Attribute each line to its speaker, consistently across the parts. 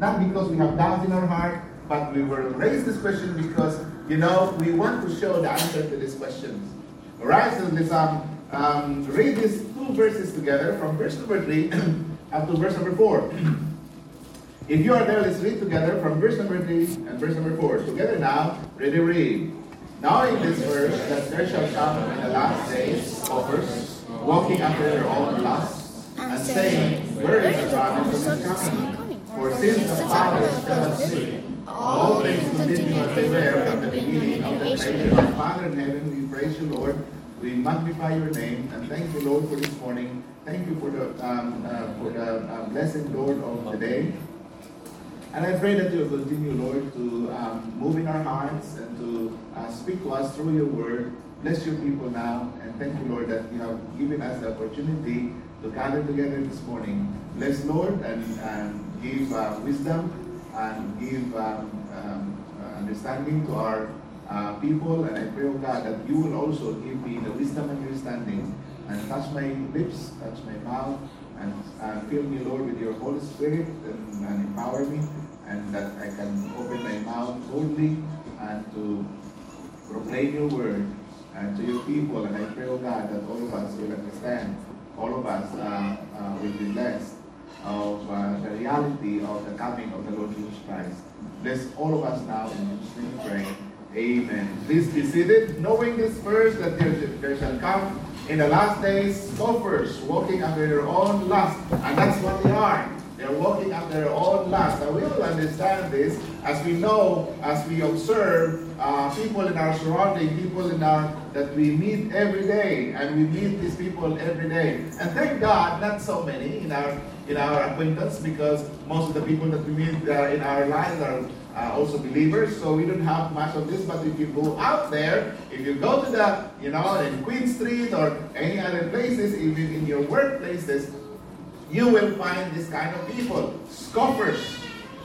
Speaker 1: Not because we have doubt in our heart, but we were raised this question because, you know, we want to show the answer to these questions. All right, so let's um, um, read these two verses together from verse number 3 up to verse number 4. If you are there, let's read together from verse number 3 and verse number 4. Together now, ready, read. Now in this verse that there shall come in the last days scoffers, walking after their own lusts, and saying, Where is the promise of his coming? For since the fathers fell asleep, all things continued they were from the beginning of the creation. Our Father in heaven, we praise you, Lord. We magnify your name and thank you, Lord, for this morning. Thank you for the um, uh, for the uh, blessing, Lord, of the day. And I pray that you will continue, Lord, to um, move in our hearts and to uh, speak to us through your word. Bless your people now. And thank you, Lord, that you have given us the opportunity to gather together this morning. Bless, Lord, and, and give uh, wisdom and give um, um, uh, understanding to our uh, people. And I pray, O oh God, that you will also give me the wisdom and understanding and touch my lips, touch my mouth, and uh, fill me, Lord, with your Holy Spirit and, and empower me, and that I can open my mouth boldly and to proclaim your word and uh, to your people. And I pray, O oh God, that all of us will understand, all of us uh, uh, will be blessed reality of the coming of the Lord Jesus Christ. Bless all of us now in Jesus' name. Amen. Please be seated, knowing this verse that there, there shall come in the last days scoffers walking after their own lust. And that's what they are. They're walking after their own lust. And we will understand this as we know, as we observe uh, people in our surrounding, people in our, that we meet every day, and we meet these people every day. And thank God, not so many in our in our acquaintance, because most of the people that we meet uh, in our lives are uh, also believers, so we don't have much of this. But if you go out there, if you go to the, you know, in Queen Street or any other places, even in your workplaces, you will find this kind of people, scoffers.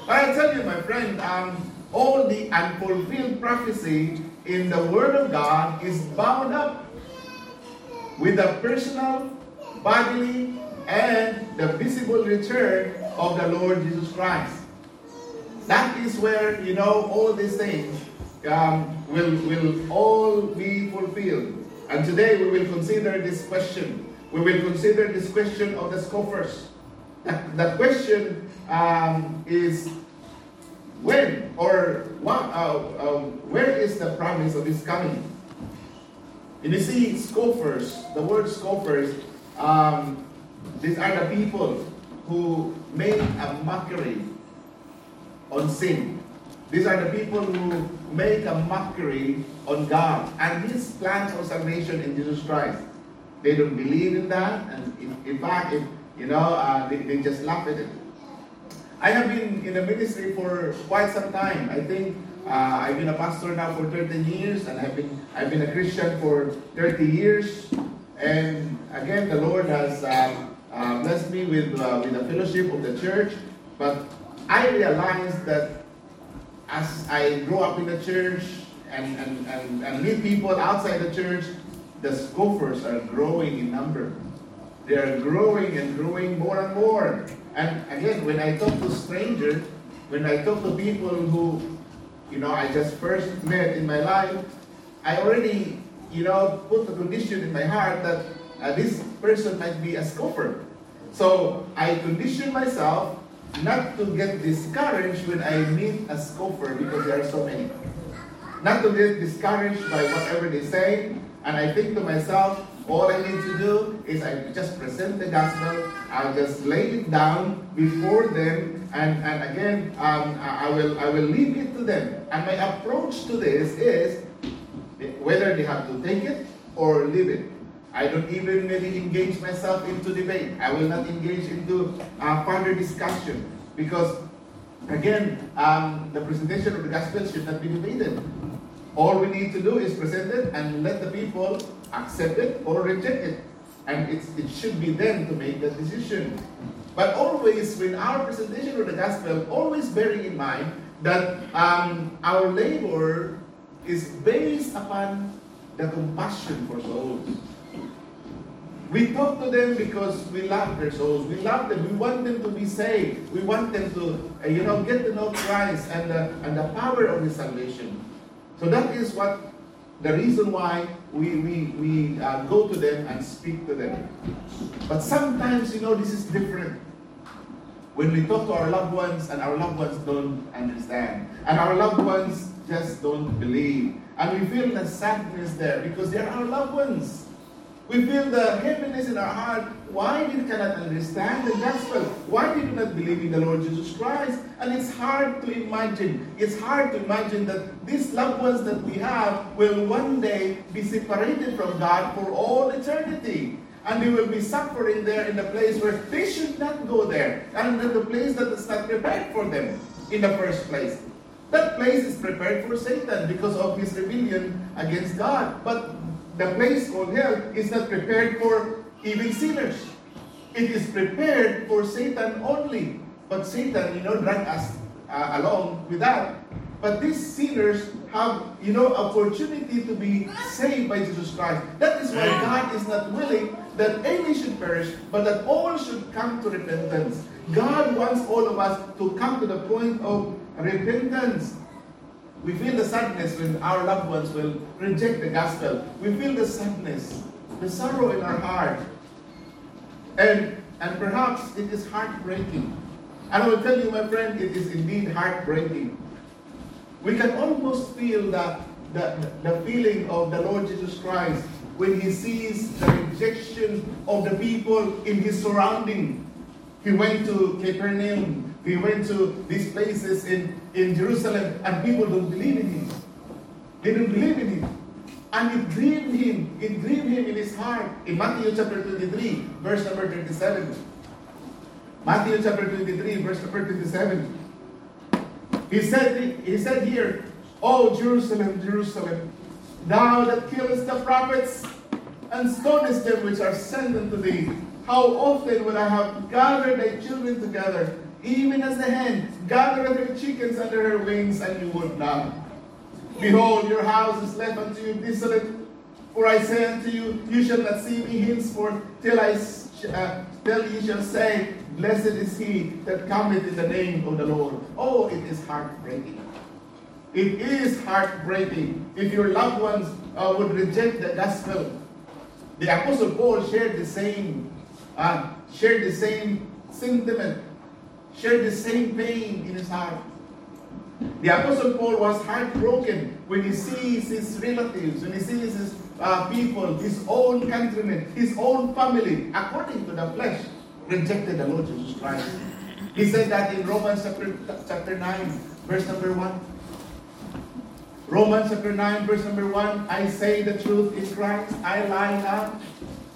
Speaker 1: But I tell you, my friend. Um, all the unfulfilled prophecy in the Word of God is bound up with the personal, bodily, and the visible return of the Lord Jesus Christ. That is where, you know, all these things um, will, will all be fulfilled. And today we will consider this question. We will consider this question of the scoffers. The question um, is when or what, uh, uh where is the promise of his coming? And you see, scoffers, the word scoffers, um, these are the people who make a mockery on sin. These are the people who make a mockery on God and his plan of salvation in Jesus Christ. They don't believe in that, and in, in fact, if, you know, uh, they, they just laugh at it. I have been in the ministry for quite some time. I think uh, I've been a pastor now for 13 years, and I've been I've been a Christian for 30 years. And again, the Lord has um, uh, blessed me with uh, with the fellowship of the church. But I realized that as I grow up in the church and and, and, and meet people outside the church, the scoffers are growing in number. They are growing and growing more and more. And again, when I talk to strangers, when I talk to people who, you know, I just first met in my life, I already, you know, put a condition in my heart that uh, this person might be a scoffer. So I condition myself not to get discouraged when I meet a scoffer because there are so many. Not to get discouraged by whatever they say, and I think to myself, all I need to do is I just present the gospel, I just lay it down before them, and, and again, um, I, will, I will leave it to them. And my approach to this is whether they have to take it or leave it. I don't even maybe engage myself into debate. I will not engage into uh, further discussion because, again, um, the presentation of the gospel should not be debated. All we need to do is present it and let the people accepted or rejected. And it's, it should be them to make the decision. But always, with our presentation of the gospel, always bearing in mind that um, our labor is based upon the compassion for souls. We talk to them because we love their souls. We love them. We want them to be saved. We want them to, uh, you know, get to know Christ and the, and the power of His salvation. So that is what the reason why we, we, we uh, go to them and speak to them. But sometimes, you know, this is different. When we talk to our loved ones and our loved ones don't understand, and our loved ones just don't believe, and we feel the sadness there because they're our loved ones. We feel the heaviness in our heart. Why we cannot understand the gospel? Why we do not believe in the Lord Jesus Christ? And it's hard to imagine. It's hard to imagine that these loved ones that we have will one day be separated from God for all eternity. And they will be suffering there in the place where they should not go there. And in the place that is not prepared for them in the first place. That place is prepared for Satan because of his rebellion against God. But the place called hell is not prepared for even sinners. It is prepared for Satan only. But Satan, you know, dragged us uh, along with that. But these sinners have, you know, opportunity to be saved by Jesus Christ. That is why God is not willing that any should perish, but that all should come to repentance. God wants all of us to come to the point of repentance. We feel the sadness when our loved ones will reject the gospel. We feel the sadness, the sorrow in our heart. And, and perhaps it is heartbreaking. And I will tell you, my friend, it is indeed heartbreaking. We can almost feel that the, the feeling of the Lord Jesus Christ when he sees the rejection of the people in his surrounding. He went to Capernaum we went to these places in, in Jerusalem and people don't believe in him. They don't believe in him. And it grieved him. It grieved him in his heart. In Matthew chapter 23, verse number twenty-seven. Matthew chapter 23, verse number 27. He said, he said here, O Jerusalem, Jerusalem, thou that killest the prophets and stonest them which are sent unto thee, how often would I have gathered thy children together even as the hen gathereth her chickens under her wings, and you would not. Behold, your house is left unto you desolate. For I say unto you, you shall not see me henceforth till I uh, till ye shall say, Blessed is he that cometh in the name of the Lord. Oh, it is heartbreaking. It is heartbreaking if your loved ones uh, would reject the gospel. The Apostle Paul shared the same, uh, shared the same sentiment shared the same pain in his heart. The Apostle Paul was heartbroken when he sees his relatives, when he sees his uh, people, his own countrymen, his own family, according to the flesh, rejected the Lord Jesus Christ. He said that in Romans chapter, chapter 9, verse number 1. Romans chapter 9, verse number 1 I say the truth in Christ, I lie not.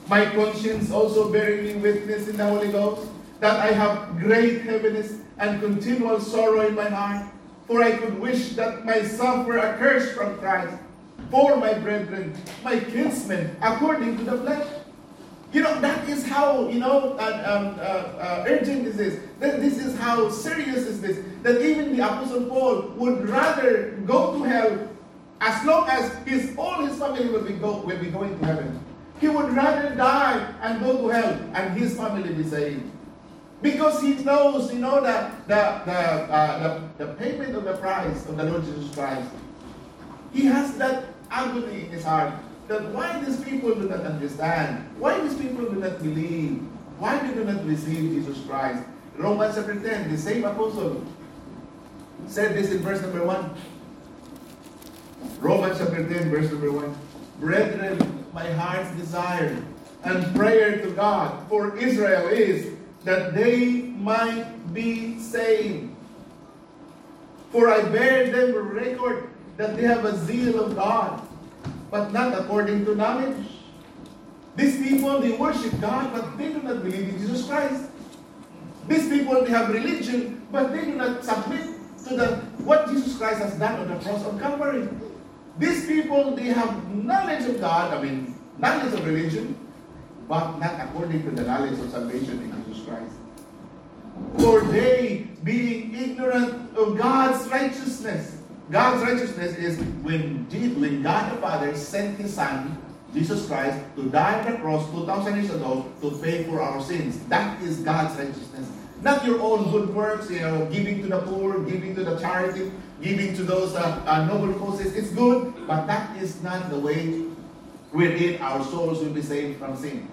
Speaker 1: My conscience also bearing me witness in the Holy Ghost that I have great heaviness and continual sorrow in my heart, for I could wish that myself were accursed from Christ, for my brethren, my kinsmen, according to the flesh. You know, that is how, you know, uh, um, uh, uh, urgent this is. That this is how serious is this. That even the Apostle Paul would rather go to hell as long as his, all his family will be, go, will be going to heaven. He would rather die and go to hell and his family be saved. Because he knows, you know, that the, the, uh, the, the payment of the price of the Lord Jesus Christ, he has that agony in his heart that why these people do not understand, why these people do not believe, why they do not receive Jesus Christ. Romans chapter 10, the same apostle said this in verse number 1. Romans chapter 10, verse number 1. Brethren, my heart's desire and prayer to God for Israel is that they might be saved. For I bear them record that they have a zeal of God, but not according to knowledge. These people, they worship God, but they do not believe in Jesus Christ. These people, they have religion, but they do not submit to the, what Jesus Christ has done on the cross of Calvary. These people, they have knowledge of God, I mean, knowledge of religion, but not according to the knowledge of salvation in Christ. For they, being ignorant of God's righteousness, God's righteousness is when, when God the Father sent His Son, Jesus Christ, to die on the cross 2,000 years ago to pay for our sins. That is God's righteousness. Not your own good works, you know, giving to the poor, giving to the charity, giving to those uh, uh, noble causes. It's good, but that is not the way within our souls will be saved from sin.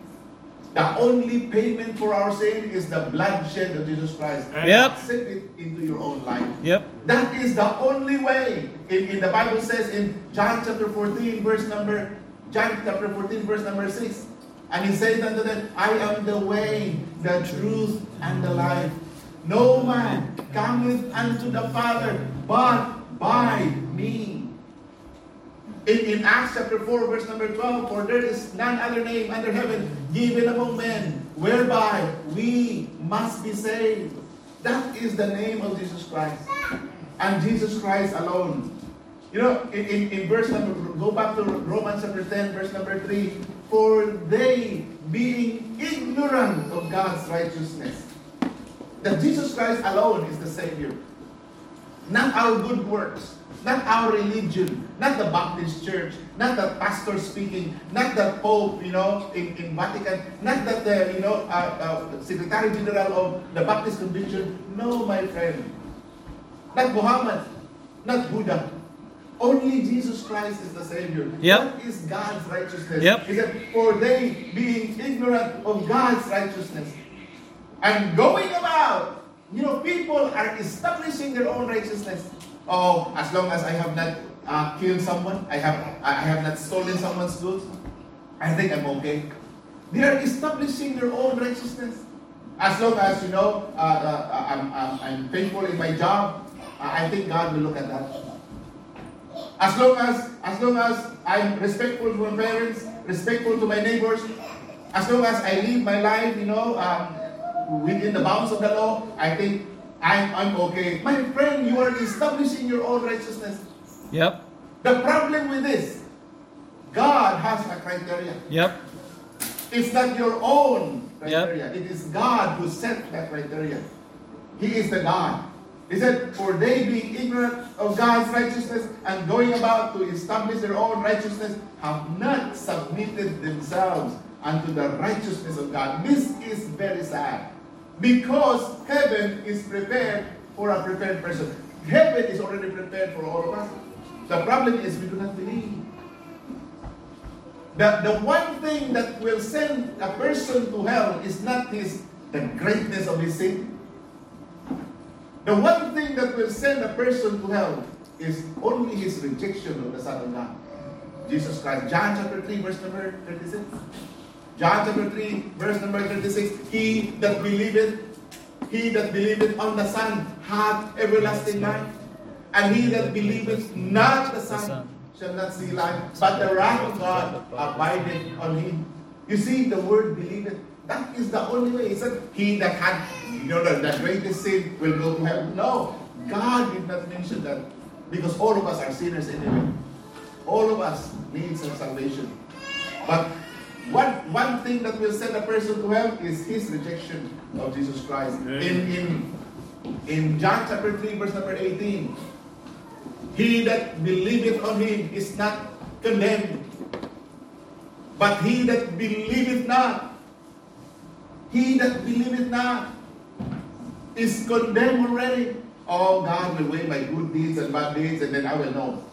Speaker 1: The only payment for our sin is the bloodshed of Jesus Christ. Yep. Accept it into your own life. Yep. That is the only way. In, in the Bible says in John chapter 14, verse number John chapter 14, verse number 6. And he said unto them, I am the way, the truth, and the life. No man cometh unto the Father but by me. In, in Acts chapter 4, verse number 12, for there is none other name under heaven given among men whereby we must be saved. That is the name of Jesus Christ. And Jesus Christ alone. You know, in, in, in verse number, go back to Romans chapter 10, verse number 3. For they, being ignorant of God's righteousness, that Jesus Christ alone is the Savior. Not our good works, not our religion, not the Baptist church, not the pastor speaking, not the Pope, you know, in, in Vatican, not that the, you know, uh, uh, Secretary General of the Baptist Convention. No, my friend. Not Muhammad, not Buddha. Only Jesus Christ is the Savior. Yep. That is God's righteousness. Yep. He said, for they being ignorant of God's righteousness and going about, you know, people are establishing their own righteousness oh, as long as I have not uh, killed someone, I have, I have not stolen someone's goods, I think I'm okay. They are establishing their own righteousness. As long as, you know, uh, uh, uh I'm, I'm, I'm faithful in my job, uh, I think God will look at that. As long as, as long as I'm respectful to my parents, respectful to my neighbors, as long as I live my life, you know, um, within the bounds of the law, I think I'm, I'm okay. My friend, you are establishing your own righteousness. Yep. The problem with this, God has a criteria. Yep. It's not your own criteria. Yep. It is God who set that criteria. He is the God. He said, For they being ignorant of God's righteousness and going about to establish their own righteousness have not submitted themselves unto the righteousness of God. This is very sad. Because heaven is prepared for a prepared person. Heaven is already prepared for all of us. The problem is we do not believe. The, the one thing that will send a person to hell is not his the greatness of his sin. The one thing that will send a person to hell is only his rejection of the Son of God. Jesus Christ. John chapter 3, verse number 36. John chapter 3, verse number 36. He that believeth, he that believeth on the Son hath everlasting life. And he that believeth not the Son shall not see life, but the wrath of God abideth on him. You see, the word believeth, that is the only way. He said, He that had, you know, the, greatest sin will go to heaven. No, God did not mention that because all of us are sinners anyway. All of us need some salvation. But one, one thing that will send a person to hell is his rejection of Jesus Christ. In, in, in John chapter 3, verse number 18, he that believeth on him is not condemned, but he that believeth not, he that believeth not is condemned already. Oh, God will weigh my good deeds and bad deeds, and then I will know.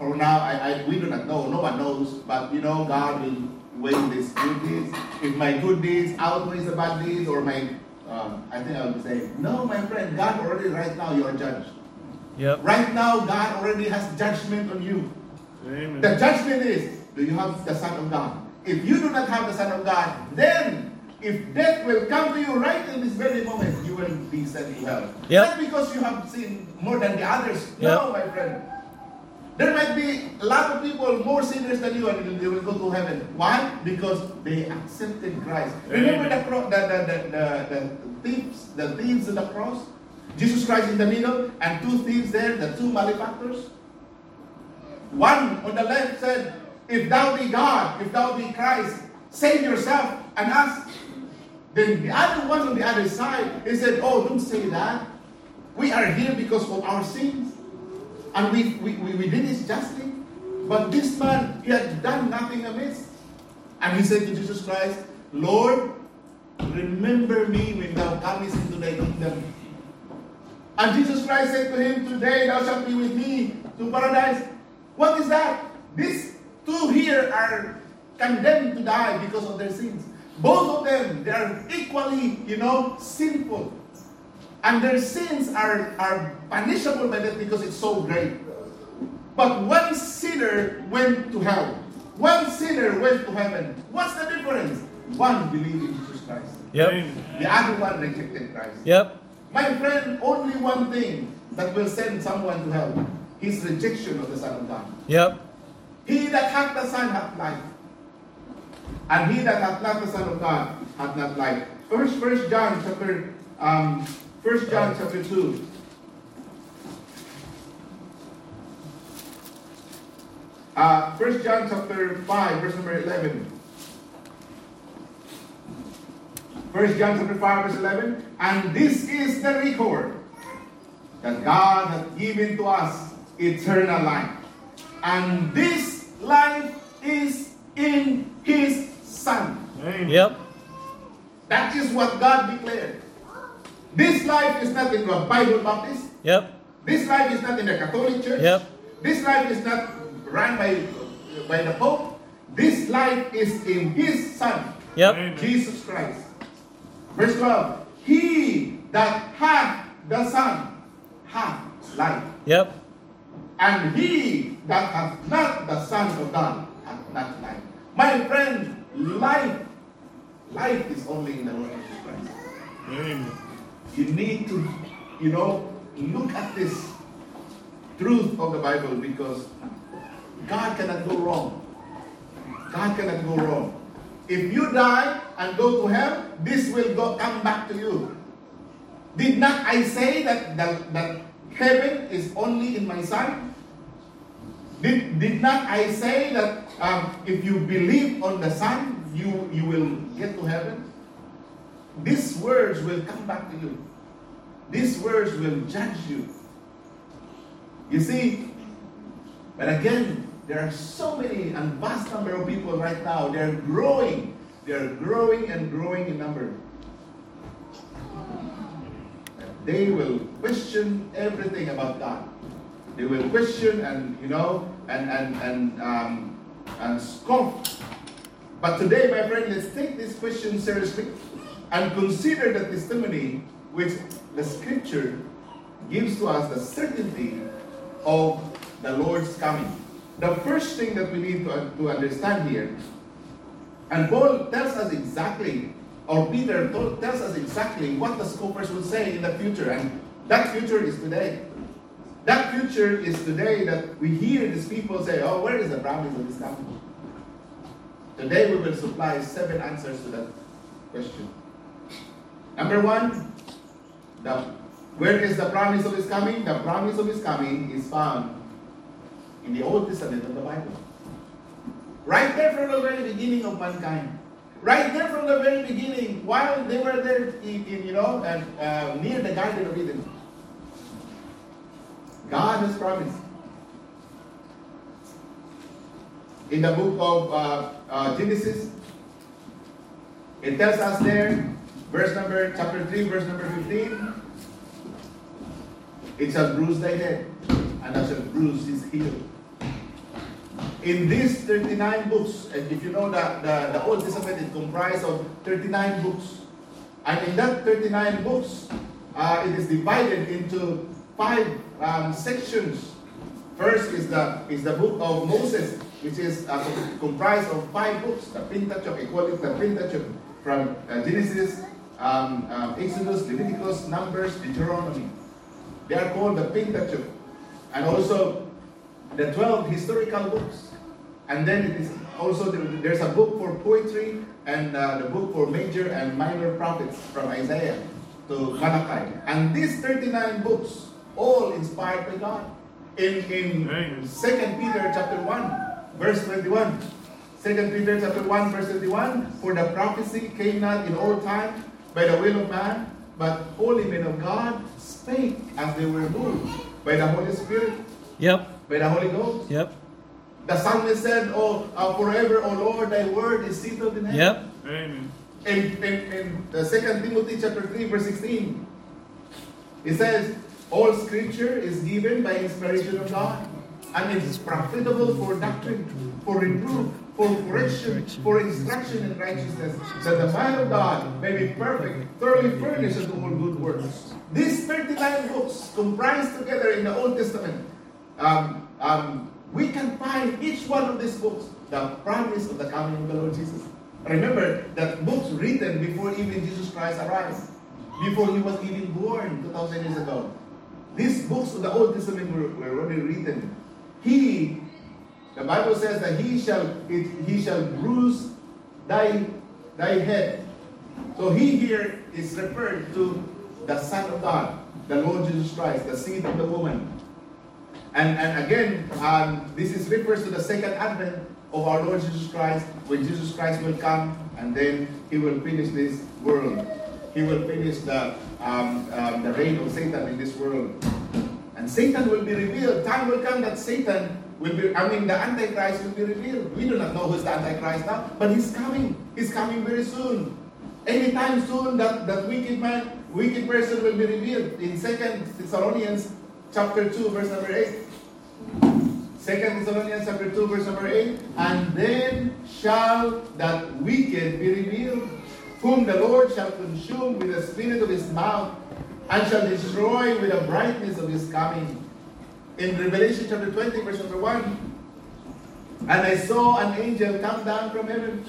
Speaker 1: For now, I, I we do not know. No one knows. But you know, God will when these good deeds, if my good deeds outweighs the bad deeds, or my, um, I think I would say, no, my friend, God already right now you are judged. Yep. Right now, God already has judgment on you. Amen. The judgment is, do you have the Son of God? If you do not have the Son of God, then if death will come to you right in this very moment, you will be sent to hell. Yep. Not because you have sinned more than the others. Yep. No, my friend. There might be a lot of people more sinners than you, and they will go to heaven. Why? Because they accepted Christ. Remember the, cross, the, the, the, the, the thieves, the thieves on the cross? Jesus Christ in the middle, and two thieves there, the two malefactors. One on the left said, If thou be God, if thou be Christ, save yourself and us. Then the other one on the other side, he said, Oh, don't say that. We are here because of our sins. And we, we, we did this justly. But this man, he had done nothing amiss. And he said to Jesus Christ, Lord, remember me when thou comest into thy kingdom. And Jesus Christ said to him, Today thou shalt be with me to paradise. What is that? These two here are condemned to die because of their sins. Both of them, they are equally, you know, sinful. And their sins are, are punishable by death because it's so great. But one sinner went to hell. One sinner went to heaven. What's the difference? One believed in Jesus Christ. Yep. The other one rejected Christ. Yep. My friend, only one thing that will send someone to hell. His rejection of the Son of God. Yep. He that hath the Son hath life. And he that hath not the Son of God hath not life. First, First John chapter um, First John chapter 2. Uh, 1 John chapter 5, verse number 11. 1 John chapter 5, verse 11. And this is the record that God has given to us eternal life. And this life is in his Son. Amen. Yep. That is what God declared. This life is not in the Bible Baptist. Yep. This life is not in the Catholic Church. Yep. This life is not run by, by the Pope. This life is in His Son, yep. Jesus Christ. Verse 12. He that hath the Son hath life. Yep. And he that hath not the Son of God hath not life. My friend, life, life is only in the Lord Jesus Christ. Amen. You need to, you know, look at this truth of the Bible because God cannot go wrong. God cannot go wrong. If you die and go to hell, this will go come back to you. Did not I say that that, that heaven is only in my sight? Did, did not I say that um, if you believe on the Son, you, you will get to heaven? These words will come back to you. These words will judge you. You see, but again, there are so many and vast number of people right now. They're growing. They're growing and growing in number. And they will question everything about God. They will question and you know and and and um, and scoff. But today, my friend, let's take this question seriously and consider the testimony which the scripture gives to us the certainty of the Lord's coming. The first thing that we need to, to understand here, and Paul tells us exactly, or Peter told, tells us exactly what the scopers will say in the future, and that future is today. That future is today that we hear these people say, Oh, where is the promise of this coming? Today we will supply seven answers to that question. Number one, the, where is the promise of his coming? The promise of his coming is found in the Old Testament of the Bible. Right there from the very beginning of mankind. Right there from the very beginning, while they were there in, in you know, and, uh, near the Garden of Eden. God has promised. In the book of uh, uh, Genesis, it tells us there verse number chapter 3, verse number 15. It shall bruise thy head, and I shall bruise his heel. In these 39 books, and if you know that the, the Old Testament is comprised of 39 books, and in that 39 books, uh, it is divided into five um, sections. First is the is the book of Moses, which is uh, comprised of five books. The Pentateuch, we the Pentateuch, from uh, Genesis um, um, Exodus, Leviticus, Numbers, Deuteronomy. They are called the Pentateuch. And also the 12 historical books. And then it is also the, there's a book for poetry and uh, the book for major and minor prophets from Isaiah to Malachi. And these 39 books, all inspired by God. In, in 2 Peter chapter 1, verse 21, 2 Peter chapter 1, verse 21, for the prophecy came not in all time by the will of man, but holy men of God spake as they were moved by the Holy Spirit. Yep. By the Holy Ghost. Yep. The psalmist said, "Oh, uh, forever, O oh Lord, Thy word is settled in heaven." Yep. Amen. In, in, in Second Timothy chapter three verse sixteen, it says, "All Scripture is given by inspiration of God, and it is profitable for doctrine, for reproof." for correction, for instruction in righteousness, that the man of God may be perfect, thoroughly furnished unto all good works. These 39 books comprised together in the Old Testament, um, um, we can find each one of these books the promise of the coming of the Lord Jesus. Remember that books written before even Jesus Christ arrived, before he was even born 2,000 years ago. These books of the Old Testament were, were already written. He the Bible says that he shall it, he shall bruise thy thy head. So he here is referred to the Son of God, the Lord Jesus Christ, the seed of the woman. And, and again, um, this is refers to the second advent of our Lord Jesus Christ, when Jesus Christ will come and then he will finish this world. He will finish the, um, um, the reign of Satan in this world. And Satan will be revealed. Time will come that Satan will be, I mean, the Antichrist will be revealed. We do not know who's the Antichrist now, but he's coming. He's coming very soon. Anytime soon, that, that wicked man, wicked person will be revealed. In Second Thessalonians chapter 2, verse number 8. Second Thessalonians chapter 2, verse number 8. And then shall that wicked be revealed, whom the Lord shall consume with the spirit of his mouth, and shall destroy with the brightness of his coming in Revelation chapter 20, verse number 1. And I saw an angel come down from heaven,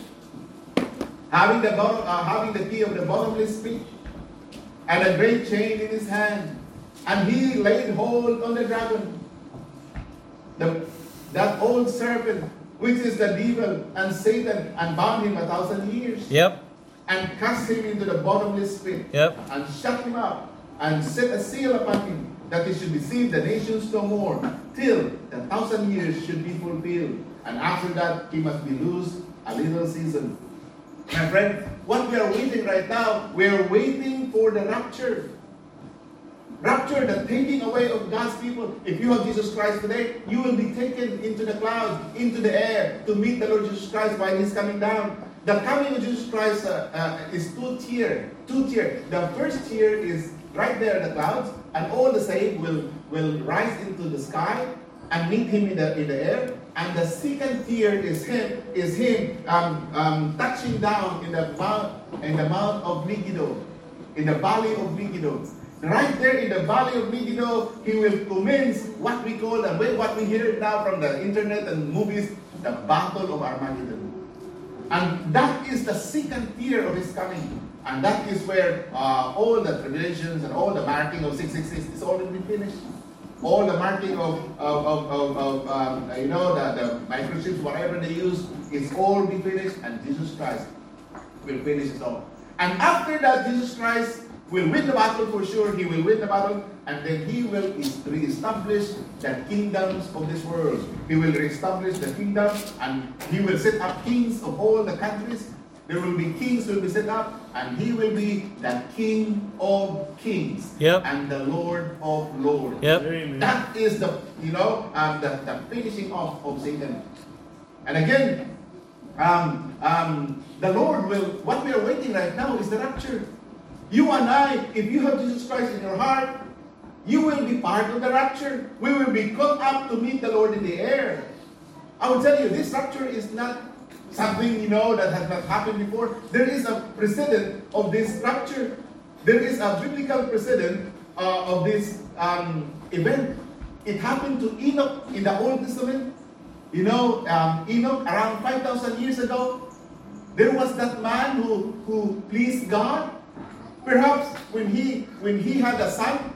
Speaker 1: having the, bottom, uh, having the key of the bottomless pit, and a great chain in his hand. And he laid hold on the dragon, the, that old serpent, which is the devil and Satan, and bound him a thousand years. Yep. And cast him into the bottomless pit. Yep. And shut him up, and set a seal upon him that he should deceive the nations no more, till the thousand years should be fulfilled, and after that he must be loosed a little season. My friend, what we are waiting right now, we are waiting for the rapture. Rapture, the taking away of God's people. If you have Jesus Christ today, you will be taken into the clouds, into the air, to meet the Lord Jesus Christ while He's coming down. The coming of Jesus Christ uh, uh, is two tier. Two tier. The first tier is right there in the clouds, and all the saved will, will rise into the sky and meet him in the, in the air. And the second tier is him is him um, um, touching down in the mount in the mount of Megiddo, in the valley of Megiddo. Right there in the valley of Megiddo, he will commence what we call and what we hear now from the internet and movies, the battle of Armageddon. And that is the second tier of his coming. And that is where uh, all the tribulations and all the marking of 666 is already finished. All the marking of, of, of, of um, you know, the, the microchips, whatever they use, is all be finished and Jesus Christ will finish it all. And after that, Jesus Christ will win the battle for sure. He will win the battle, and then he will reestablish the kingdoms of this world. He will reestablish the kingdom, and he will set up kings of all the countries, there will be kings who will be set up, and he will be the King of Kings yep. and the Lord of Lords. Yep. That is the you know um, the, the finishing off of Satan. And again, um, um, the Lord will. What we are waiting right now is the rapture. You and I, if you have Jesus Christ in your heart, you will be part of the rapture. We will be caught up to meet the Lord in the air. I will tell you, this rapture is not something you know that has not happened before. There is a precedent of this structure. There is a biblical precedent uh, of this um, event. It happened to Enoch in the Old Testament. You know, um, Enoch around 5,000 years ago, there was that man who, who pleased God. Perhaps when he when he had a son,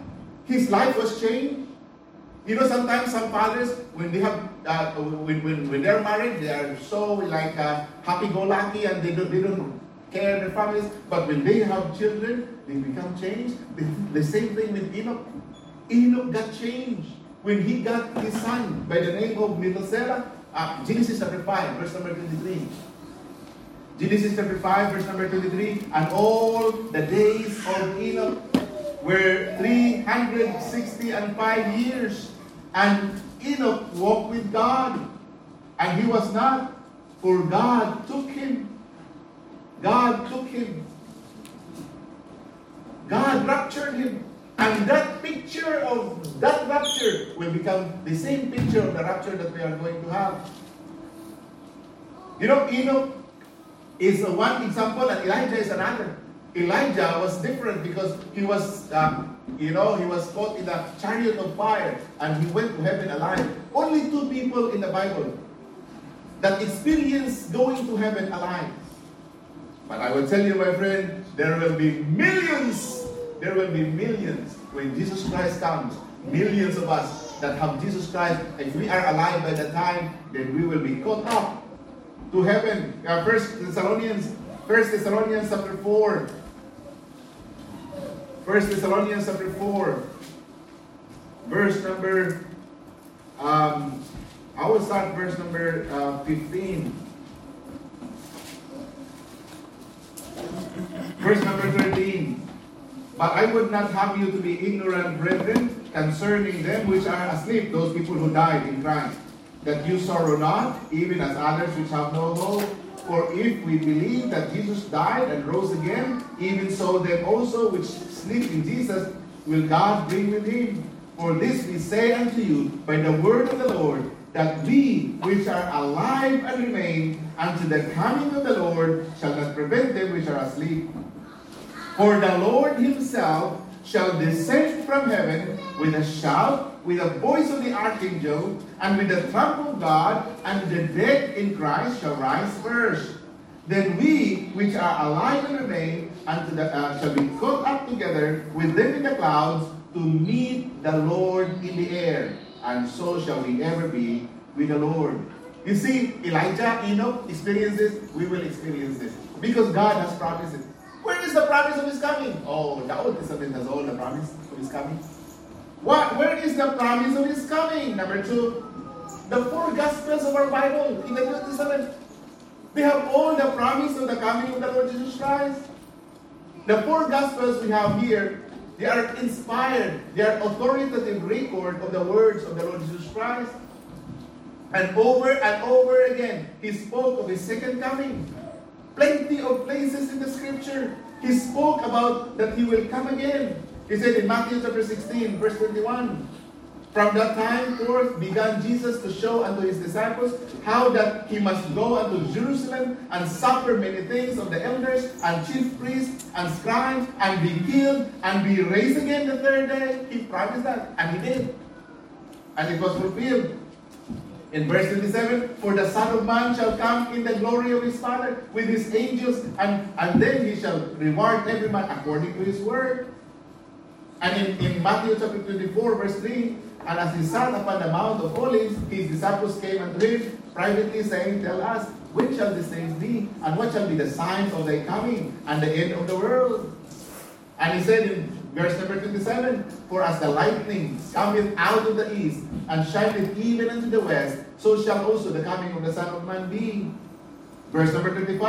Speaker 1: his life was changed. You know, sometimes some fathers, when they have, uh, when, when, when they're married, they are so like uh, happy-go-lucky and they don't, they don't care their families. But when they have children, they become changed. The, the same thing with Enoch. Enoch got changed when he got his son by the name of Methuselah. Uh, Genesis chapter 5, verse number 23. Genesis chapter 5, verse number 23. And all the days of Enoch were 360 and 5 years. And Enoch walked with God, and he was not, for God took him. God took him. God raptured him. And that picture of that rapture will become the same picture of the rapture that we are going to have. You know, Enoch is one example and Elijah is another. Elijah was different because he was, uh, you know, he was caught in a chariot of fire and he went to heaven alive. Only two people in the Bible that experience going to heaven alive. But I will tell you, my friend, there will be millions, there will be millions when Jesus Christ comes, millions of us that have Jesus Christ. If we are alive by the time, then we will be caught up to heaven. First Thessalonians, First Thessalonians chapter 4, First Thessalonians chapter 4, verse number, um, I will start verse number uh, 15. Verse number 13. But I would not have you to be ignorant, brethren, concerning them which are asleep, those people who died in Christ, that you sorrow not, even as others which have no hope. For if we believe that Jesus died and rose again, even so then also which sleep in Jesus will God bring with him. For this we say unto you by the word of the Lord, that we which are alive and remain unto the coming of the Lord shall not prevent them which are asleep. For the Lord himself shall descend from heaven with a shout with the voice of the archangel, and with the trump of God, and the dead in Christ shall rise first. Then we, which are alive and remain, unto the, uh, shall be caught up together with them in the clouds to meet the Lord in the air. And so shall we ever be with the Lord. You see, Elijah, Enoch experienced this. We will experience this. Because God has promised it. Where is the promise of his coming? Oh, Old is has all the promise of his coming. What, where is the promise of his coming? Number two, the four Gospels of our Bible in the New Testament, they have all the promise of the coming of the Lord Jesus Christ. The four Gospels we have here, they are inspired, they are authoritative record of the words of the Lord Jesus Christ. And over and over again, he spoke of his second coming. Plenty of places in the scripture, he spoke about that he will come again. He said in Matthew chapter 16, verse 21, From that time forth began Jesus to show unto his disciples how that he must go unto Jerusalem and suffer many things of the elders and chief priests and scribes and be killed and be raised again the third day. He promised that, and he did. And it was fulfilled. In verse 27, for the Son of Man shall come in the glory of his Father with his angels, and, and then he shall reward every man according to his word. And in, in Matthew chapter 24, verse 3, and as he sat upon the Mount of Olives, his disciples came unto him privately, saying, Tell us, when shall these things be? And what shall be the signs of thy coming and the end of the world? And he said in verse number 27, For as the lightning cometh out of the east, and shineth even unto the west, so shall also the coming of the Son of Man be. Verse number 25,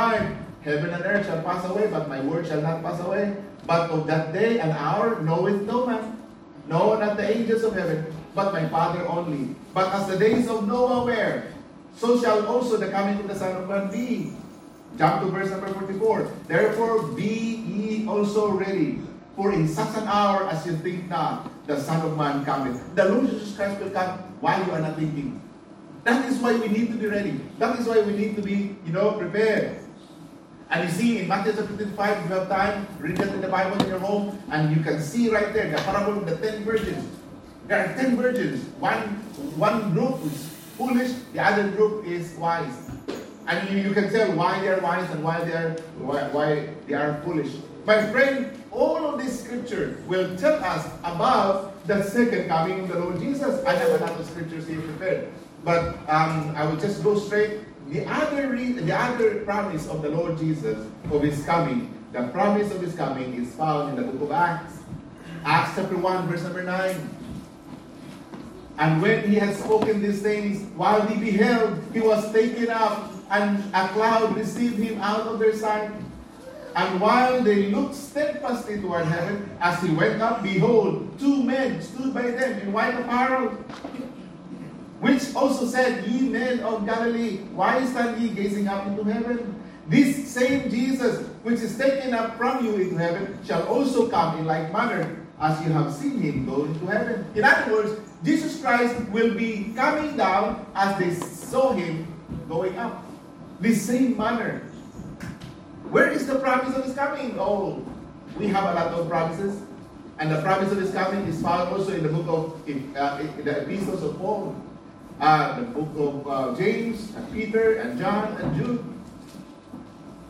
Speaker 1: Heaven and earth shall pass away, but my word shall not pass away. But of that day and hour knoweth no man, no, not the angels of heaven, but my Father only. But as the days of Noah were, so shall also the coming of the Son of Man be. Jump to verse number 44. Therefore be ye also ready, for in such an hour as you think not, the Son of Man cometh. The Lord Jesus Christ will come while you are not thinking. That is why we need to be ready. That is why we need to be, you know, prepared. And you see in Matthew chapter 25, if you have time, read that in the Bible in your home, and you can see right there the parable of the ten virgins. There are ten virgins. One, one group is foolish, the other group is wise. And you, you can tell why they are wise and why they are why, why they are foolish. My friend, all of this scripture will tell us about the second coming of the Lord Jesus. I have another scripture here prepared, but um, I will just go straight the other, re- the other promise of the Lord Jesus of his coming, the promise of his coming is found in the book of Acts. Acts chapter 1, verse number 9. And when he had spoken these things, while he beheld, he was taken up, and a cloud received him out of their sight. And while they looked steadfastly toward heaven, as he went up, behold, two men stood by them in white apparel which also said, Ye men of Galilee, why stand ye gazing up into heaven? This same Jesus, which is taken up from you into heaven, shall also come in like manner as you have seen him go into heaven. In other words, Jesus Christ will be coming down as they saw him going up. The same manner. Where is the promise of his coming? Oh, we have a lot of promises. And the promise of his coming is found also in the book of in, uh, in the epistles of Paul uh, the book of uh, James, and Peter, and John, and Jude.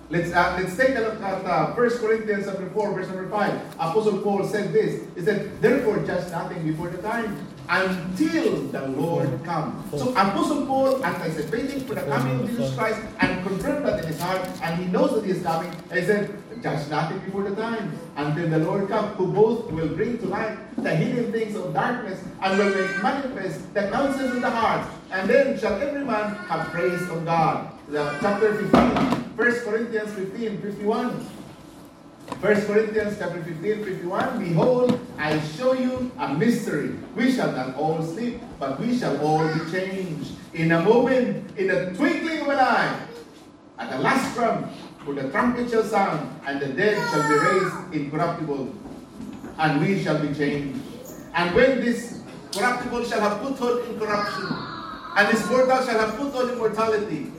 Speaker 1: Let's, uh, let's take a look at uh, 1 Corinthians chapter 4, verse number 5. Apostle Paul said this. He said, Therefore, judge nothing before the time until the Lord comes. So Apostle Paul anticipating for the coming of Jesus Christ and confirmed that in his heart, and he knows that he is coming. And he said, Judge nothing before the time, until the Lord come, who both will bring to light the hidden things of darkness, and will make manifest the counsels of the heart. And then shall every man have praise of God. The chapter 15, 1 Corinthians 15, 51. 1 Corinthians chapter 15, 51, Behold, I show you a mystery. We shall not all sleep, but we shall all be changed. In a moment, in a twinkling of an eye, at the last trump, for the trumpet shall sound, and the dead shall be raised incorruptible, and we shall be changed. And when this corruptible shall have put on incorruption, and this mortal shall have put on immortality,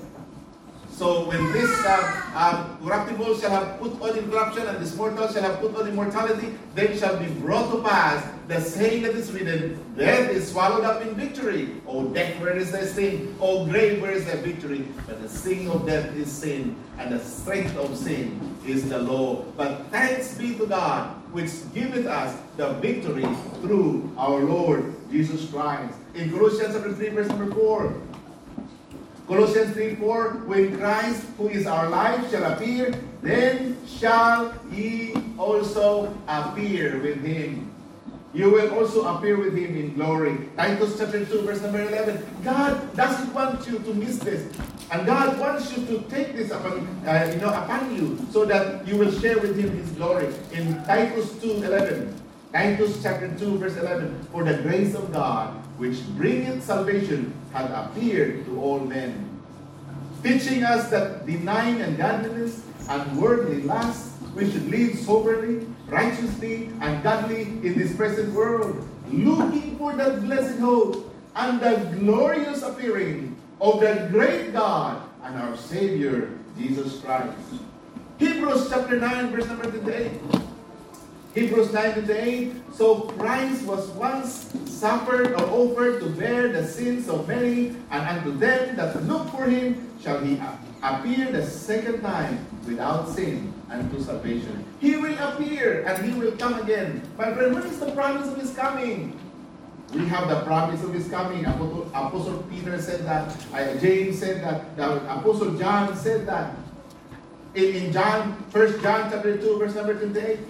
Speaker 1: so when this uh, uh, corruptible shall have put on incorruption and this mortal shall have put on immortality, then shall be brought to pass the saying that is written, Death is swallowed up in victory. O death, where is thy sin? O grave, where is thy victory? But the sin of death is sin, and the strength of sin is the law. But thanks be to God, which giveth us the victory through our Lord Jesus Christ. In Colossians chapter 3, verse number 4, Colossians 3 4, when Christ, who is our life, shall appear, then shall ye also appear with him. You will also appear with him in glory. Titus chapter 2, verse number 11. God doesn't want you to miss this. And God wants you to take this upon, uh, you know, upon you so that you will share with him his glory. In Titus 2, 11. Titus chapter 2, verse 11. For the grace of God, which bringeth salvation, had appeared to all men, teaching us that denying ungodliness and worldly lusts, we should live soberly, righteously, and godly in this present world, looking for that blessed hope and the glorious appearing of the great God and our Savior, Jesus Christ. Hebrews chapter 9, verse number 28. Hebrews 9 to 8. So Christ was once suffered or offered to bear the sins of many, and unto them that look for him shall he appear the second time without sin unto salvation. He will appear and he will come again. But friend, what is the promise of his coming? We have the promise of his coming. Apostle Peter said that. Uh, James said that. Apostle John said that. In, in John, First John chapter 2, verse number 28,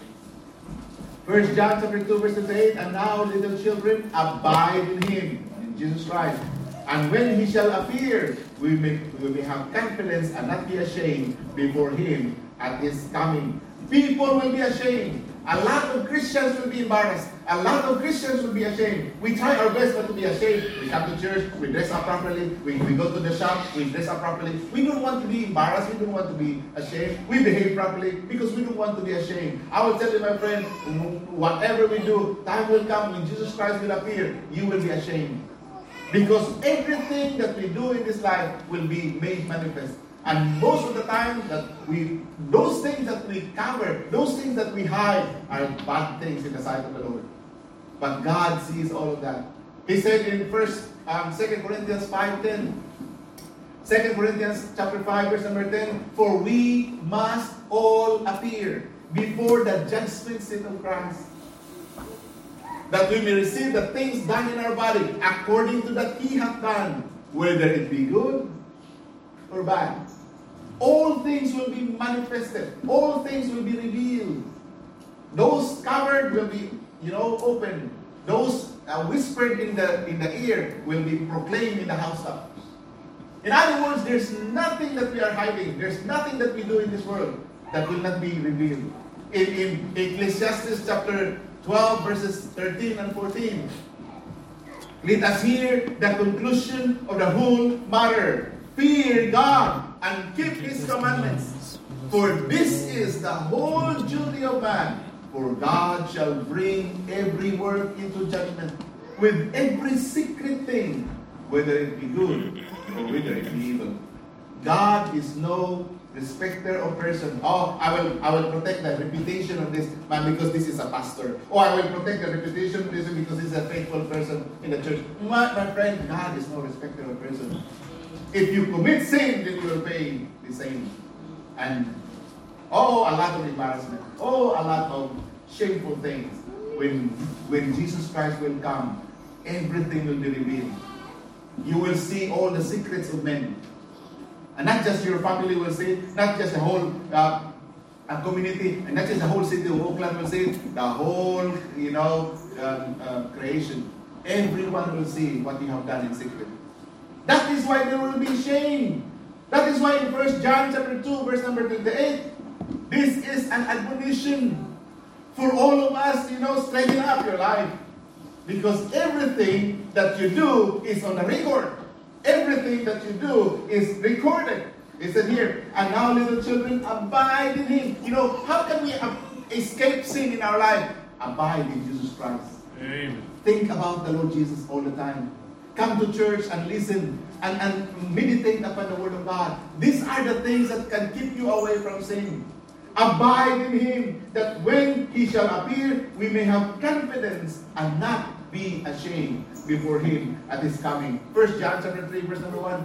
Speaker 1: First John chapter 2, verse 8, And now, little children, abide in him, in Jesus Christ. And when he shall appear, we may, we may have confidence and not be ashamed before him at his coming. People will be ashamed a lot of Christians will be embarrassed. A lot of Christians will be ashamed. We try our best not to be ashamed. We come to church, we dress up properly, we, we go to the shop, we dress up properly. We don't want to be embarrassed, we don't want to be ashamed. We behave properly because we don't want to be ashamed. I will tell you, my friend, whatever we do, time will come when Jesus Christ will appear, you will be ashamed. Because everything that we do in this life will be made manifest. And most of the time that we, those things that we cover, those things that we hide are bad things in the sight of the Lord. But God sees all of that. He said in first, um, 2 Corinthians 5.10, 2 Corinthians chapter 5, verse number 10, For we must all appear before the judgment seat of Christ, that we may receive the things done in our body according to that He hath done, whether it be good or bad all things will be manifested, all things will be revealed. Those covered will be, you know, opened. Those uh, whispered in the in the ear will be proclaimed in the house. In other words, there's nothing that we are hiding. There's nothing that we do in this world that will not be revealed. In, in Ecclesiastes chapter 12, verses 13 and 14, let us hear the conclusion of the whole matter. Fear God and keep his commandments. For this is the whole duty of man. For God shall bring every work into judgment with every secret thing, whether it be good or whether it be evil. God is no respecter of person. Oh, I will I will protect the reputation of this man because this is a pastor. oh, I will protect the reputation of this man because this is a faithful person in the church. My, my friend, God is no respecter of person. If you commit sin, then you will pay the same. And oh, a lot of embarrassment. Oh, a lot of shameful things. When, when Jesus Christ will come, everything will be revealed. You will see all the secrets of men. And not just your family will see, not just the whole uh, a community, and not just the whole city of Oakland will see, the whole, you know, um, uh, creation. Everyone will see what you have done in secret. That is why there will be shame. That is why in 1 John chapter 2, verse number 28, this is an admonition for all of us, you know, straighten up your life. Because everything that you do is on a record. Everything that you do is recorded. It said here, and now little children, abide in him. You know, how can we escape sin in our life? Abide in Jesus Christ. Amen. Think about the Lord Jesus all the time come to church and listen and, and meditate upon the Word of God. These are the things that can keep you away from sin. Abide in Him, that when He shall appear, we may have confidence and not be ashamed before Him at His coming. First John chapter 3, verse number 1.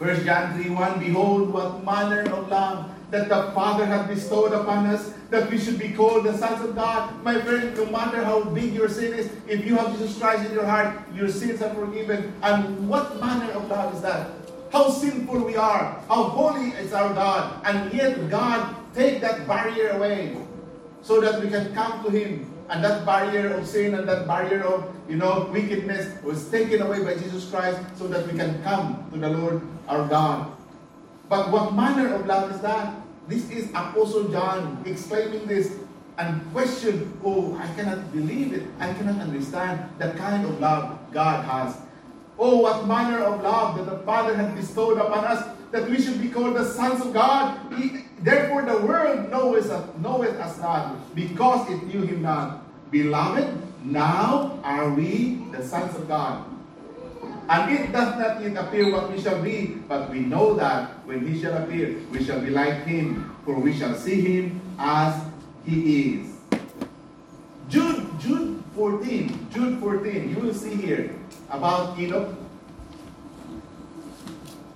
Speaker 1: 1 John 3, 1, Behold, what manner of love that the Father has bestowed upon us, that we should be called the sons of God. My friend, no matter how big your sin is, if you have Jesus Christ in your heart, your sins are forgiven. And what manner of God is that? How sinful we are, how holy is our God, and yet God take that barrier away so that we can come to Him. And that barrier of sin and that barrier of you know wickedness was taken away by Jesus Christ so that we can come to the Lord our God but what manner of love is that? This is Apostle John exclaiming this and question, oh, I cannot believe it. I cannot understand the kind of love God has. Oh, what manner of love that the Father had bestowed upon us, that we should be called the sons of God. He, therefore the world knoweth, knoweth us not, because it knew him not. Beloved, now are we the sons of God. And it does not yet appear what we shall be, but we know that when he shall appear, we shall be like him, for we shall see him as he is. Jude, Jude 14, Jude 14, you will see here about Enoch,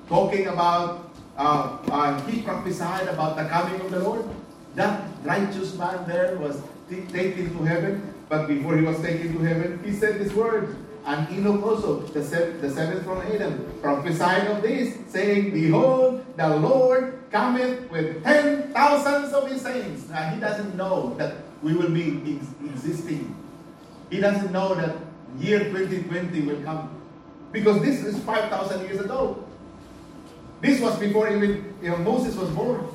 Speaker 1: talking about, uh, uh, he prophesied about the coming of the Lord. That righteous man there was t- taken to heaven, but before he was taken to heaven, he said this word and Enoch also, the, the seventh from Adam, prophesied of this, saying, Behold, the Lord cometh with ten thousands of his saints. Now he doesn't know that we will be ex- existing. He doesn't know that year 2020 will come. Because this is 5,000 years ago. This was before even you know, Moses was born.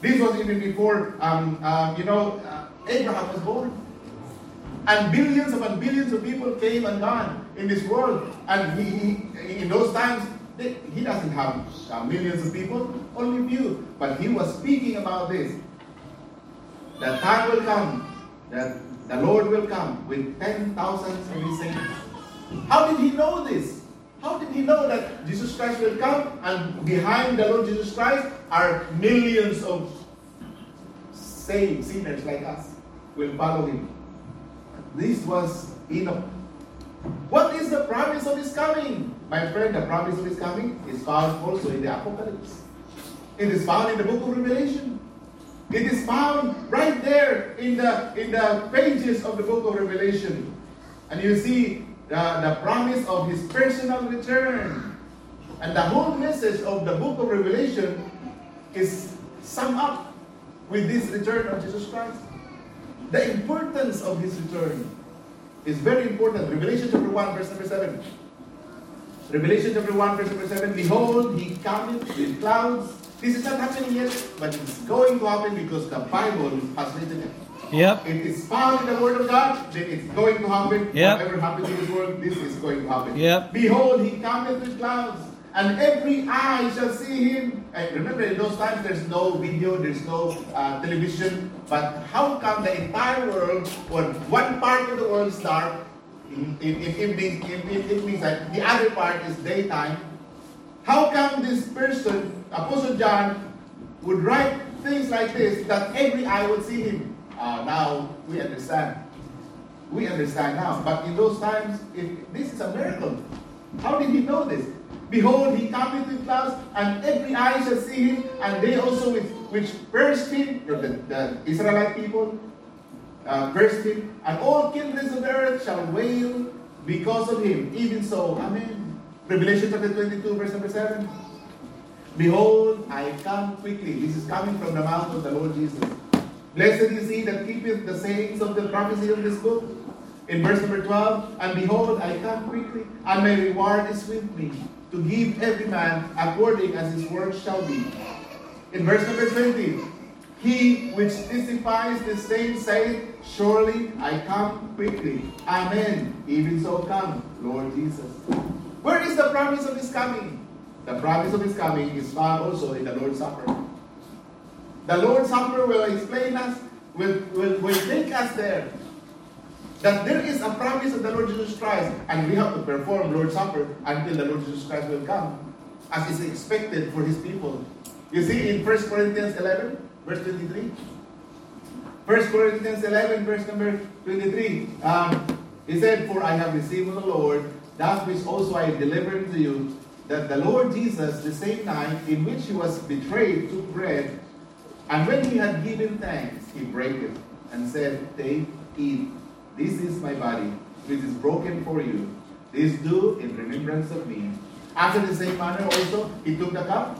Speaker 1: This was even before, um, um you know, uh, Abraham was born. And billions upon billions of people came and gone in this world. And he, he in those times, they, he doesn't have uh, millions of people, only few. But he was speaking about this. The time will come that the Lord will come with ten thousands of his saints. How did he know this? How did he know that Jesus Christ will come and behind the Lord Jesus Christ are millions of saved sinners like us will follow him? This was Enoch. What is the promise of his coming? My friend, the promise of his coming is found also in the Apocalypse. It is found in the book of Revelation. It is found right there in the, in the pages of the book of Revelation. And you see the, the promise of his personal return. And the whole message of the book of Revelation is summed up with this return of Jesus Christ. The importance of his return is very important. Revelation chapter 1, verse number 7. Revelation chapter 1, verse number 7. Behold, he cometh with clouds. This is not happening yet, but it's going to happen because the Bible has written it. Yep. It is found in the Word of God, then it's going to happen. Yep. Whatever happens in this world, this is going to happen. Yep. Behold, he cometh with clouds, and every eye shall see him. And remember, in those times, there's no video, there's no uh, television, but how come the entire world, or one part of the world is dark it in, in the other part is daytime? How come this person, Apostle John, would write things like this that every eye would see him? Ah, now we understand. We understand now. But in those times, if this is a miracle. How did he know this? Behold, he cometh with clouds, and every eye shall see him, and they also with, which first him, the, the, Israelite people, uh, him, and all kindreds of the earth shall wail because of him. Even so, Amen. Revelation chapter 22, verse number 7. Behold, I come quickly. This is coming from the mouth of the Lord Jesus. Blessed is he that keepeth the sayings of the prophecy of this book. In verse number 12, and behold, I come quickly, and my reward is with me to give every man according as his work shall be. In verse number 20, he which testifies the same saith, Surely I come quickly. Amen. Even so come, Lord Jesus. Where is the promise of his coming? The promise of his coming is found also in the Lord's Supper. The Lord's Supper will explain us, will, will, will take us there that there is a promise of the Lord Jesus Christ, and we have to perform Lord's Supper until the Lord Jesus Christ will come, as is expected for his people. You see in 1 Corinthians 11, verse 23. 1 Corinthians 11, verse number 23. Um, he said, For I have received the Lord that which also I delivered to you, that the Lord Jesus, the same night in which he was betrayed, took bread, and when he had given thanks, he broke it and said, Take, eat. This is my body, which is broken for you. This do in remembrance of me. After the same manner, also, he took the cup,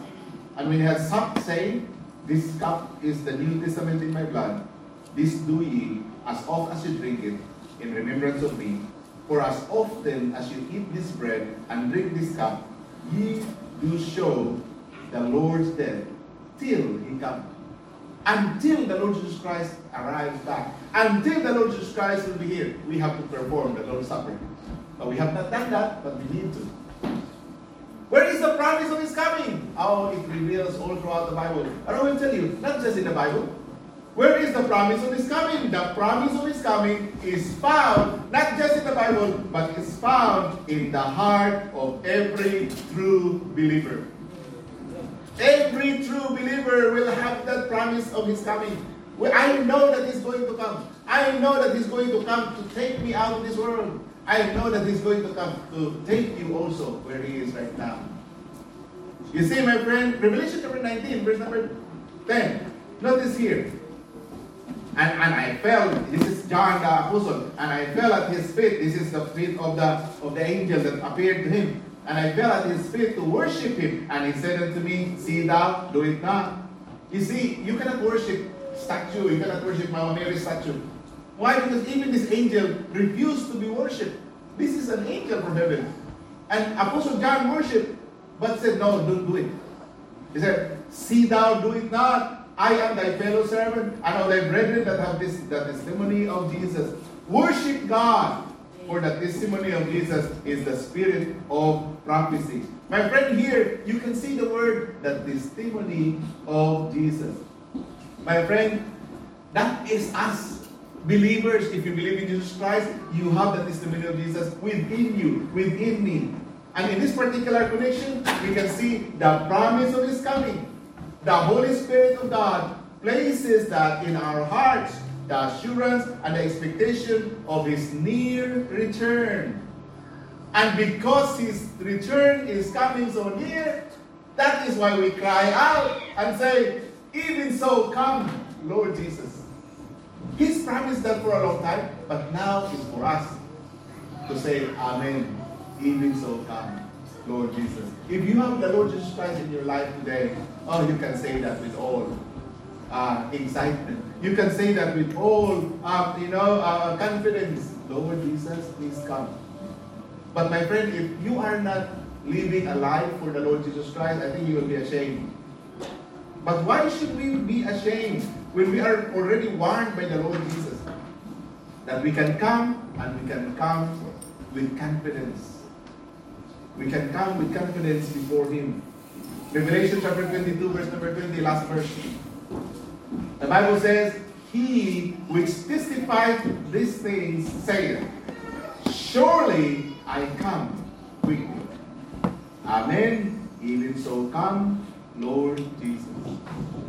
Speaker 1: and when he had supped, saying, This cup is the New Testament in my blood. This do ye, as oft as you drink it, in remembrance of me. For as often as you eat this bread and drink this cup, ye do show the Lord's death till he comes until the Lord Jesus Christ arrives back, until the Lord Jesus Christ will be here, we have to perform the Lord's Supper. But we have not done that, but we need to. Where is the promise of His coming? Oh, it reveals all throughout the Bible. And I will tell you, not just in the Bible. Where is the promise of His coming? The promise of His coming is found not just in the Bible, but is found in the heart of every true believer. Every true believer will have that promise of his coming. I know that he's going to come. I know that he's going to come to take me out of this world. I know that he's going to come to take you also where he is right now. You see, my friend, Revelation chapter 19, verse number 10. Notice here. And, and I fell, this is John the Apostle, and I fell at his feet. This is the feet of the, of the angel that appeared to him. And I fell at his feet to worship him. And he said unto me, See thou, do it not. You see, you cannot worship statue, you cannot worship Mama Mary statue. Why? Because even this angel refused to be worshipped. This is an angel from heaven. And Apostle John worshipped, but said, No, don't do it. He said, See thou do it not. I am thy fellow servant and all thy brethren that have this the testimony of Jesus. Worship God for the testimony of Jesus is the spirit of prophecy. My friend, here you can see the word, the testimony of Jesus. My friend, that is us. Believers, if you believe in Jesus Christ, you have the testimony of Jesus within you, within me. And in this particular connection, we can see the promise of His coming. The Holy Spirit of God places that in our hearts the assurance and the expectation of his near return. And because his return is coming so near, that is why we cry out and say, Even so, come, Lord Jesus. He's promised that for a long time, but now it's for us to say, Amen. Even so, come, Lord Jesus. If you have the Lord Jesus Christ in your life today, oh, you can say that with all uh, excitement you can say that with all, uh, you know, uh, confidence, Lord Jesus, please come. But my friend, if you are not living a life for the Lord Jesus Christ, I think you will be ashamed. But why should we be ashamed when we are already warned by the Lord Jesus that we can come and we can come with confidence? We can come with confidence before Him. Revelation chapter 22, verse number 20, last verse. The Bible says, He which testified these things saith, Surely I come quickly. Amen. Even so, come, Lord Jesus.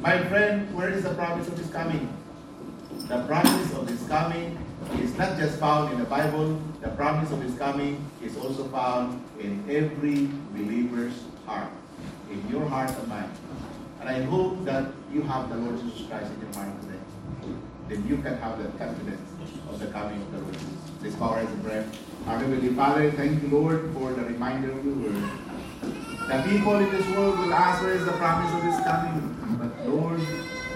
Speaker 1: My friend, where is the promise of his coming? The promise of his coming is not just found in the Bible, the promise of his coming is also found in every believer's heart, in your heart and mine. And I hope that you have the Lord Jesus Christ in your mind today. Then you can have the confidence of the coming of the Lord Jesus. This power is in prayer. Heavenly Father, thank you, Lord, for the reminder of your word. The people in this world will ask, where is the promise of this coming? But Lord,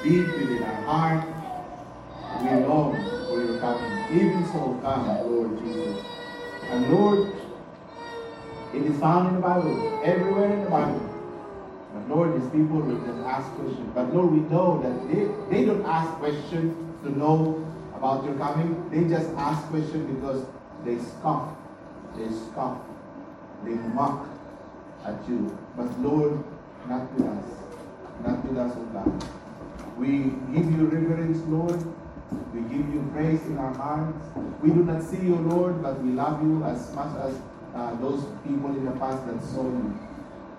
Speaker 1: deep within our heart, we long for your coming. Even so, come, Lord Jesus. And Lord, it is found in the Bible, everywhere in the Bible. Lord, these people that ask questions. But Lord, we know that they, they don't ask questions to know about your coming. They just ask questions because they scoff. They scoff. They mock at you. But Lord, not with us. Not with us, O God. We give you reverence, Lord. We give you praise in our hearts. We do not see you, Lord, but we love you as much as uh, those people in the past that saw you.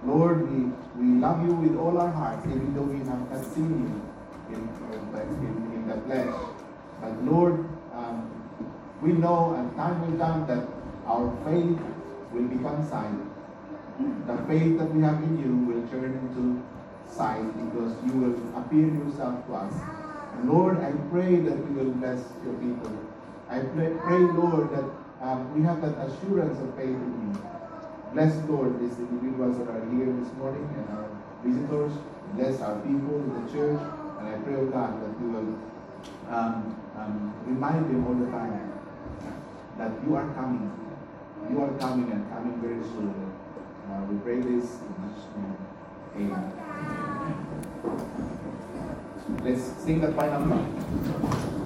Speaker 1: Lord, we, we love you with all our heart, even though we have not seen you in, in, in the flesh. But Lord, um, we know and time will come that our faith will become sight. The faith that we have in you will turn into sight because you will appear yourself to us. And Lord, I pray that you will bless your people. I pray, pray Lord, that um, we have that assurance of faith in you. Bless, Lord, these individuals that are here this morning and our visitors. Bless our people in the church. And I pray, oh God, that you will um, um, remind them all the time that you are coming. You are coming and coming very soon. Uh, we pray this in Jesus' name. Amen. Let's sing the final part.